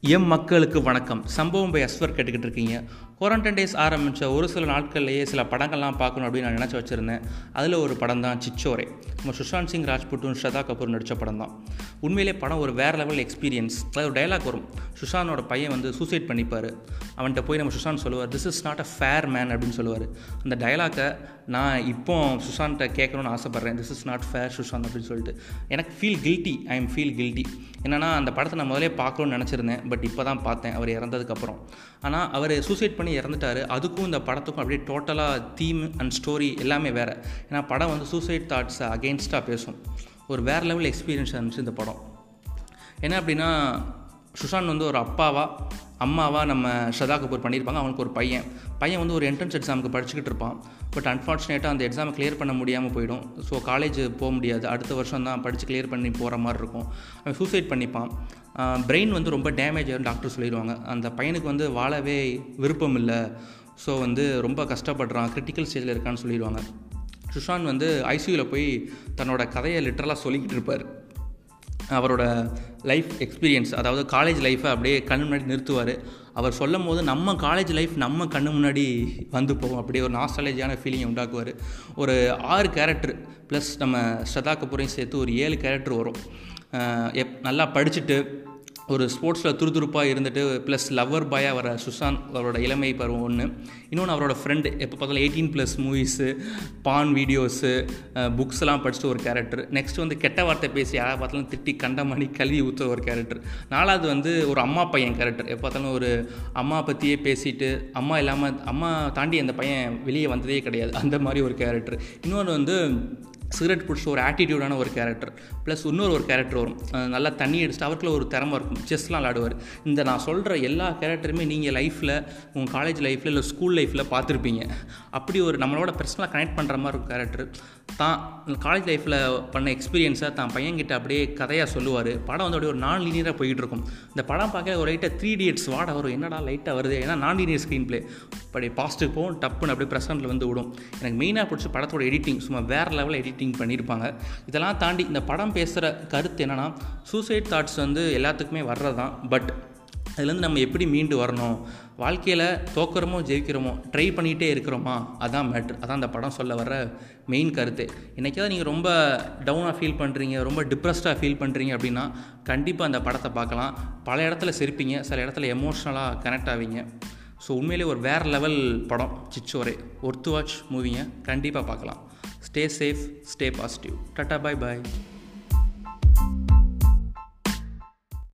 M மக்களுக்கு வணக்கம். சம்பவம் பை அஸ்வர் கேட்டுக்கிட்டு இருக்கீங்க. குவாரண்டைன் டேஸ் ஆரம்பித்த ஒரு சில நாட்கள்லேயே சில படங்கள்லாம் பார்க்கணும் அப்படின்னு நான் நினச்சி வச்சுருந்தேன். அதில் ஒரு படம் தான் சிச்சோரே. நம்ம சுஷாந்த் சிங் ராஜ்புட்டும் ஸ்ரதா கபூர் நடித்த படம் தான் உண்மையிலே படம் ஒரு வேறு லெவல் எக்ஸ்பீரியன்ஸ் அதாவது ஒரு டைலாக் வரும். சுஷானோட பையன் வந்து சூசைட் பண்ணிப்பார். அவன்கிட்ட போய் நம்ம சுஷான் சொல்லுவார் this is not a fair man அப்படின்னு சொல்லுவார். அந்த டைலாக்கை நான் இப்போ சுஷான்கிட்ட கேட்கணும்னு ஆசைப்பட்றேன். This is not fair Sushant அப்படின்னு சொல்லிட்டு. எனக்கு feel guilty I am feel guilty என்னென்னா அந்த படத்தை நான் முதலே பார்க்கணும்னு நினச்சிருந்தேன். பட் இப்போ தான் பார்த்தேன் அவர் இறந்ததுக்கப்புறம். ஆனால் அவர் சூசைட் பண்ணி இறந்துட்டார். அதுக்கும் இந்த படத்துக்கும் அப்படியே டோட்டலாக தீம் அண்ட் ஸ்டோரி எல்லாமே வேறு. ஏன்னா படம் வந்து சூசைட் தாட்ஸை அகெயின்ஸ்டாக பேசும். ஒரு வேறு லெவல் எக்ஸ்பீரியன்ஸ் இருந்துச்சு இந்த படம். என்ன அப்படின்னா சுஷாந்த் வந்து ஒரு அப்பாவா அம்மாவா நம்ம ஸ்ரதா கபூர் பண்ணியிருப்பாங்க. அவனுக்கு ஒரு பையன். பையன் வந்து ஒரு என்ட்ரன்ஸ் எக்ஸாமுக்கு படிச்சுக்கிட்டு இருப்பான். பட் அன்ஃபார்ச்சுனேட்டாக அந்த எக்ஸாமை கிளியர் பண்ண முடியாமல் போயிடும். ஸோ காலேஜ் போக முடியாது. அடுத்த வருஷம் தான் படித்து கிளியர் பண்ணி போகிற மாதிரி இருக்கும். அவன் சூசைட் பண்ணிப்பான். பிரெயின் வந்து ரொம்ப டேமேஜ் ஆகும் டாக்டர் சொல்லிடுவாங்க. அந்த பையனுக்கு வந்து வாழவே விருப்பம் இல்லை. ஸோ வந்து ரொம்ப கஷ்டப்படுறான். கிரிட்டிக்கல் ஸ்டேஜில் இருக்கான்னு சொல்லிடுவாங்க. சுஷாந்த் வந்து ஐசியூவில் போய் தன்னோட கதையை லிட்டரலாக சொல்லிக்கிட்டு இருப்பார். அவரோட லைஃப் எக்ஸ்பீரியன்ஸ் அதாவது காலேஜ் லைஃப்பை அப்படியே கண் முன்னாடி நிறுத்துவார். அவர் சொல்லும் போது நம்ம காலேஜ் லைஃப் நம்ம கண்ணு முன்னாடி வந்து போகும். அப்படியே ஒரு நாஸ்டாலஜியான ஃபீலிங்கை உண்டாக்குவார். ஒரு ஆறு கேரக்டர் ப்ளஸ் நம்ம ஸ்ரதா கபூரையும் சேர்த்து ஒரு ஏழு கேரக்டர் வரும். எப் நல்லா படிச்சுட்டு ஒரு ஸ்போர்ட்ஸில் துருதுருப்பாக இருந்துட்டு ப்ளஸ் லவ்வர் பாயாக வர சுஷாந்த் அவரோட இளமை பருவம் ஒன்று இன்னொன்று அவரோட ஃப்ரெண்டு எப்போ பார்த்தாலும் eighteen plus movies porn videos books எல்லாம் படிச்சுட்டு ஒரு கேரக்டர் நெக்ஸ்ட் வந்து கெட்ட வார்த்தை பேசி யாரை பார்த்தாலும் திட்டி கண்டமணி கல்வி ஊற்றுற ஒரு கேரக்டர் நாலாவது வந்து ஒரு அம்மா பையன் கேரக்டர் எப்போ பார்த்தாலும் ஒரு அம்மா பற்றியே பேசிட்டு அம்மா இல்லாமல் அம்மா தாண்டி அந்த பையன் வெளியே வந்ததே கிடையாது. அந்த மாதிரி ஒரு கேரக்டர் இன்னொன்று வந்து சிகரெட் பிடிச்ச ஒரு ஆட்டிடியூடான ஒரு கேரக்டர் ப்ளஸ் இன்னொரு ஒரு கேரக்டர் வரும். நல்லா தண்ணி அடிச்சுட்டு அவருக்குள்ள ஒரு திறமை இருக்கும். செஸ்லாம் விளாடுவார் இந்த நான் சொல்கிற எல்லா கேரக்டருமே நீங்கள் லைஃப்பில் உங்கள் காலேஜ் லைஃப்பில் இல்லை ஸ்கூல் லைஃப்பில் பார்த்துருப்பீங்க. அப்படி ஒரு நம்மளோட பர்சனலாக கனெக்ட் பண்ணுற மாதிரி ஒரு கேரக்டர் தான் காலேஜ் லைஃப்பில் பண்ண எக்ஸ்பீரியன்ஸை தான் பையன்கிட்ட அப்படியே கதையாக சொல்லுவார். படம் வந்து அப்படியே ஒரு நான் லீனியராக போயிட்டு இருக்கும் இந்த படம் பார்க்க ஒரு லைட்டாக த்ரீ டிஎட்ஸ் வாட வரும். என்னடா லைட்டாக வருது? ஏன்னா நான் லீனியர் ஸ்க்ரீன் ப்ளே அப்படியே பாஸ்ட்டுக்கு போகும் டப்புன்னு அப்படியே ப்ரெசன்ட்டில் வந்து விடும். எனக்கு மெயினாக பிடிச்ச படத்தோட எடிட்டிங் சும்மா வேறு லெவலில் எடிட்டிங் பண்ணியிருப்பாங்க இதெல்லாம் தாண்டி இந்த படம் பேசுகிற கருத்து என்னென்னா சூசைட் தாட்ஸ் வந்து எல்லாத்துக்குமே வர்றது தான் பட் அதுலேருந்து நம்ம எப்படி மீண்டு வரணும்? வாழ்க்கையில் தோக்கிறோமோ ஜெயிக்கிறோமோ ட்ரை பண்ணிகிட்டே இருக்கிறோமா? அதான் மேட்ரு அதான் அந்த படம் சொல்ல வர மெயின் கருத்து. இன்றைக்காவது நீங்கள் ரொம்ப டவுனாக ஃபீல் பண்ணுறீங்க ரொம்ப டிப்ரெஸ்டாக ஃபீல் பண்ணுறீங்க அப்படின்னா கண்டிப்பாக அந்த படத்தை பார்க்கலாம். பல இடத்துல சிரிப்பீங்க சில இடத்துல எமோஷ்னலாக கனெக்ட் ஆவீங்க. ஸோ உண்மையிலே ஒரு வேறு லெவல் படம். சிச்சோரே. ஒர்த்து வாட்ச் மூவிங்க கண்டிப்பாக பார்க்கலாம். Stay safe, stay positive. Tata, bye bye.